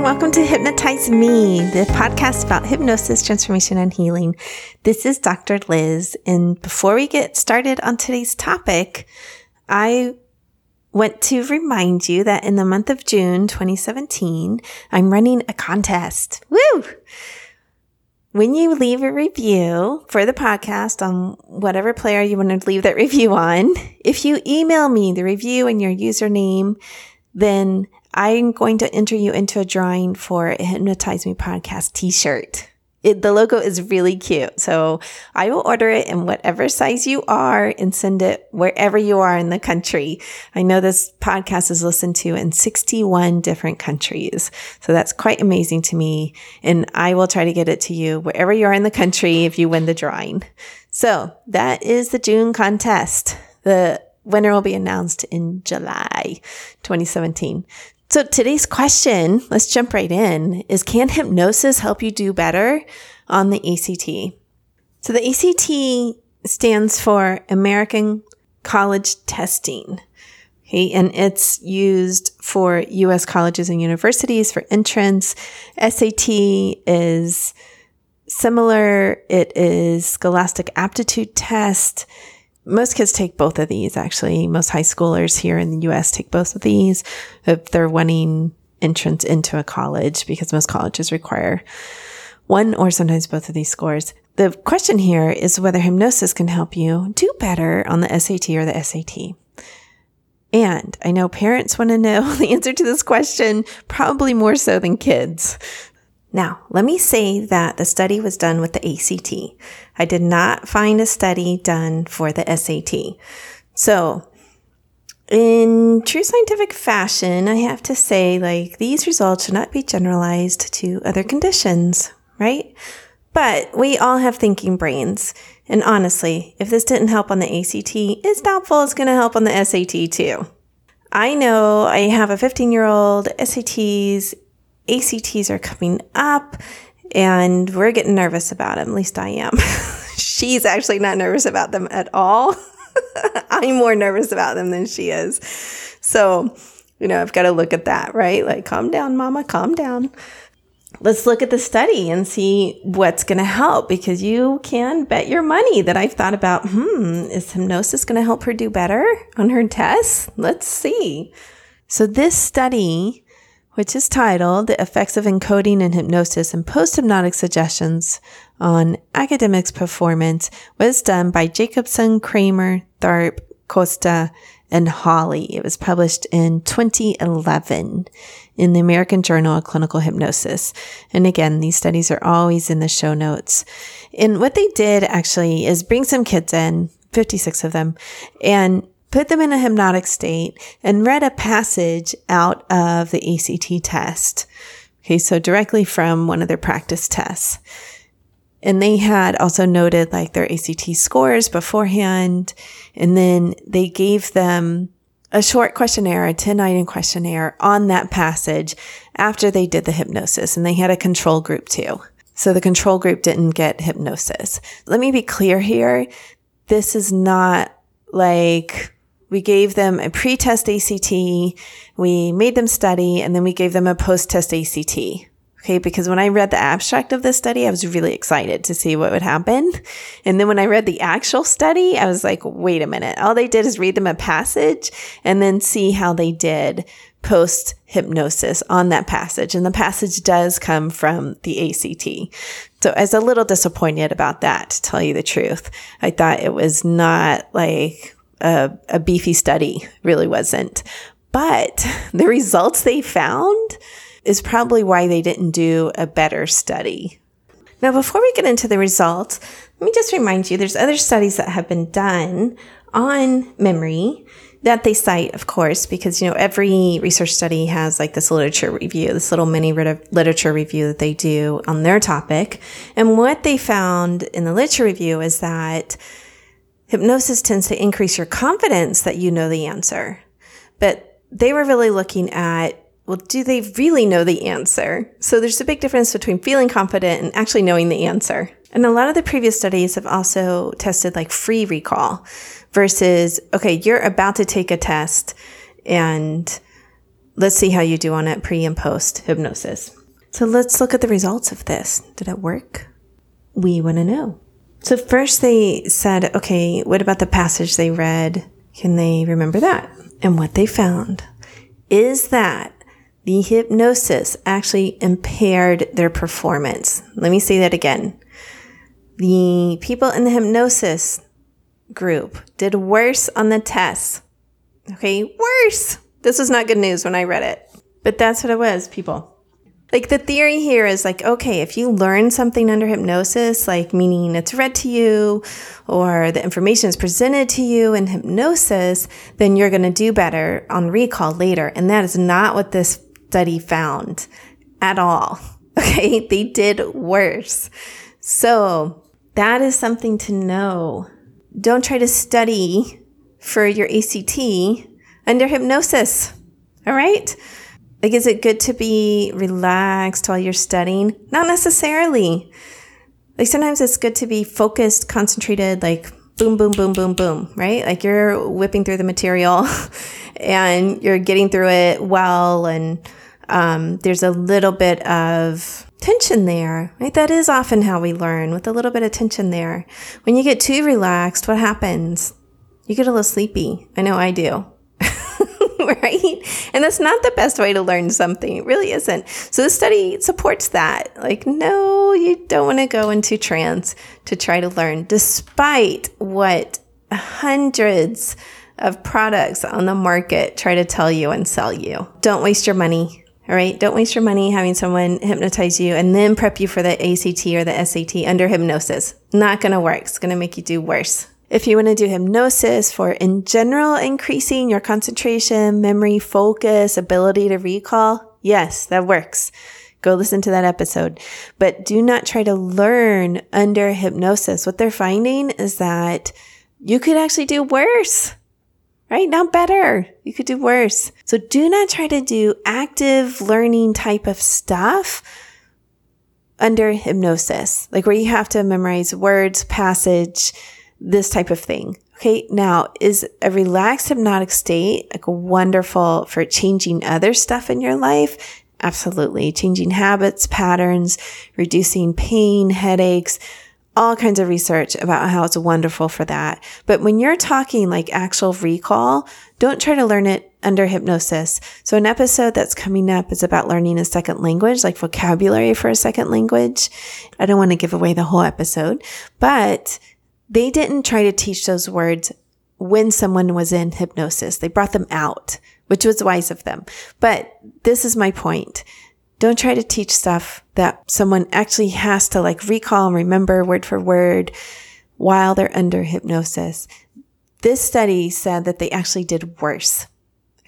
and welcome to Hypnotize Me, the podcast about hypnosis, transformation, and healing. This is Dr. Liz. And before we get started on today's topic, I want to remind you that in the month of June 2017, I'm running a contest. Woo! When you leave a review for the podcast on whatever player you want to leave that review on, if you email me the review and your username, then I'm going to enter you into a drawing for a Hypnotize Me podcast t-shirt. It, the logo is really cute. So I will order it in whatever size you are and send it wherever you are in the country. I know this podcast is listened to in 61 different countries. So that's quite amazing to me. And I will try to get it to you wherever you are in the country if you win the drawing. So that is the June contest. The winner will be announced in July 2017. So today's question, let's jump right in, is can hypnosis help you do better on the ACT? So the ACT stands for American College Testing. Okay, and it's used for US colleges and universities for entrance. SAT is similar. It is scholastic aptitude test most kids take both of these actually. Most high schoolers here in the US take both of these if they're wanting entrance into a college because most colleges require one or sometimes both of these scores. The question here is whether hypnosis can help you do better on the SAT or the SAT. And I know parents want to know the answer to this question, probably more so than kids. Now, let me say that the study was done with the ACT. I did not find a study done for the SAT. So, in true scientific fashion, I have to say, like, these results should not be generalized to other conditions, right? But we all have thinking brains. And honestly, if this didn't help on the ACT, it's doubtful it's going to help on the SAT too. I know I have a 15 year old SATs ACTs are coming up and we're getting nervous about them. At least I am. She's actually not nervous about them at all. I'm more nervous about them than she is. So, you know, I've got to look at that, right? Like, calm down, mama, calm down. Let's look at the study and see what's going to help because you can bet your money that I've thought about, hmm, is hypnosis going to help her do better on her tests? Let's see. So, this study which is titled The Effects of Encoding and Hypnosis and Post-Hypnotic Suggestions on Academics Performance, was done by Jacobson, Kramer, Tharp, Costa, and Holly. It was published in 2011 in the American Journal of Clinical Hypnosis. And again, these studies are always in the show notes. And what they did actually is bring some kids in, 56 of them, and put them in a hypnotic state and read a passage out of the ACT test. Okay, so directly from one of their practice tests. And they had also noted like their ACT scores beforehand. And then they gave them a short questionnaire, a 10 item questionnaire on that passage after they did the hypnosis. And they had a control group too. So the control group didn't get hypnosis. Let me be clear here. This is not like we gave them a pre-test ACT, we made them study, and then we gave them a post-test ACT. Okay, because when I read the abstract of this study, I was really excited to see what would happen. And then when I read the actual study, I was like, wait a minute. All they did is read them a passage and then see how they did post hypnosis on that passage. And the passage does come from the ACT. So I was a little disappointed about that, to tell you the truth. I thought it was not like a, a beefy study, really wasn't. But the results they found is probably why they didn't do a better study. Now, before we get into the results, let me just remind you there's other studies that have been done on memory that they cite, of course, because, you know, every research study has like this literature review, this little mini literature review that they do on their topic. And what they found in the literature review is that Hypnosis tends to increase your confidence that you know the answer. But they were really looking at, well, do they really know the answer? So there's a big difference between feeling confident and actually knowing the answer. And a lot of the previous studies have also tested like free recall versus, okay, you're about to take a test and let's see how you do on it pre and post hypnosis. So let's look at the results of this. Did it work? We want to know. So first they said, okay, what about the passage they read? Can they remember that? And what they found is that the hypnosis actually impaired their performance. Let me say that again. The people in the hypnosis group did worse on the tests. Okay, worse. This was not good news when I read it, but that's what it was, people. Like the theory here is like, okay, if you learn something under hypnosis, like meaning it's read to you or the information is presented to you in hypnosis, then you're going to do better on recall later. And that is not what this study found at all. Okay. They did worse. So that is something to know. Don't try to study for your ACT under hypnosis. All right. Like, is it good to be relaxed while you're studying? Not necessarily. Like, sometimes it's good to be focused, concentrated, like boom, boom, boom, boom, boom, right? Like you're whipping through the material and you're getting through it well. And um, there's a little bit of tension there, right? That is often how we learn with a little bit of tension there. When you get too relaxed, what happens? You get a little sleepy. I know I do. right? And that's not the best way to learn something. It really isn't. So this study supports that. Like, no, you don't want to go into trance to try to learn, despite what hundreds of products on the market try to tell you and sell you. Don't waste your money. All right. Don't waste your money having someone hypnotize you and then prep you for the ACT or the SAT under hypnosis. Not going to work. It's going to make you do worse. If you want to do hypnosis for in general increasing your concentration, memory, focus, ability to recall, yes, that works. Go listen to that episode. But do not try to learn under hypnosis. What they're finding is that you could actually do worse, right? Not better. You could do worse. So do not try to do active learning type of stuff under hypnosis, like where you have to memorize words, passage, this type of thing. Okay. Now, is a relaxed hypnotic state like wonderful for changing other stuff in your life? Absolutely. Changing habits, patterns, reducing pain, headaches, all kinds of research about how it's wonderful for that. But when you're talking like actual recall, don't try to learn it under hypnosis. So an episode that's coming up is about learning a second language, like vocabulary for a second language. I don't want to give away the whole episode, but they didn't try to teach those words when someone was in hypnosis. They brought them out, which was wise of them. But this is my point. Don't try to teach stuff that someone actually has to like recall and remember word for word while they're under hypnosis. This study said that they actually did worse.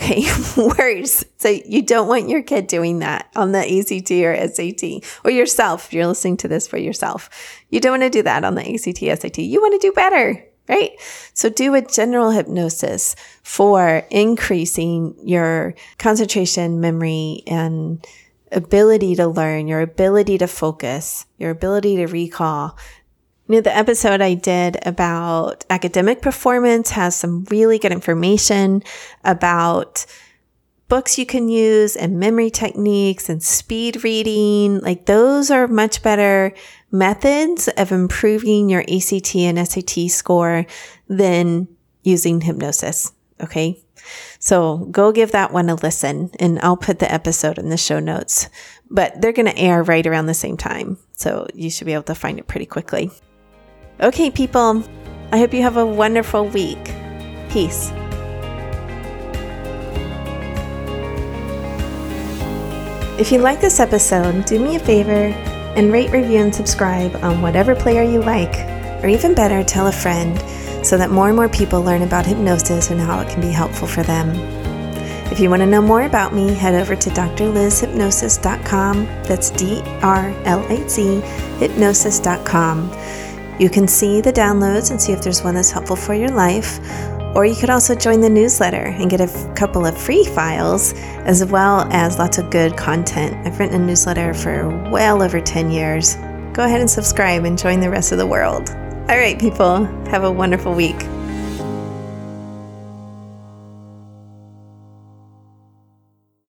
Okay, worse. So you don't want your kid doing that on the ACT or SAT or yourself. If you're listening to this for yourself, you don't want to do that on the ACT, SAT. You want to do better, right? So do a general hypnosis for increasing your concentration, memory, and ability to learn, your ability to focus, your ability to recall, you know, the episode I did about academic performance has some really good information about books you can use and memory techniques and speed reading. Like those are much better methods of improving your ACT and SAT score than using hypnosis. Okay. So go give that one a listen and I'll put the episode in the show notes, but they're going to air right around the same time. So you should be able to find it pretty quickly. Okay, people, I hope you have a wonderful week. Peace. If you like this episode, do me a favor and rate, review, and subscribe on whatever player you like, or even better, tell a friend so that more and more people learn about hypnosis and how it can be helpful for them. If you want to know more about me, head over to drlizhypnosis.com. That's D R L I Z hypnosis.com. You can see the downloads and see if there's one that's helpful for your life. Or you could also join the newsletter and get a f- couple of free files as well as lots of good content. I've written a newsletter for well over 10 years. Go ahead and subscribe and join the rest of the world. All right, people, have a wonderful week.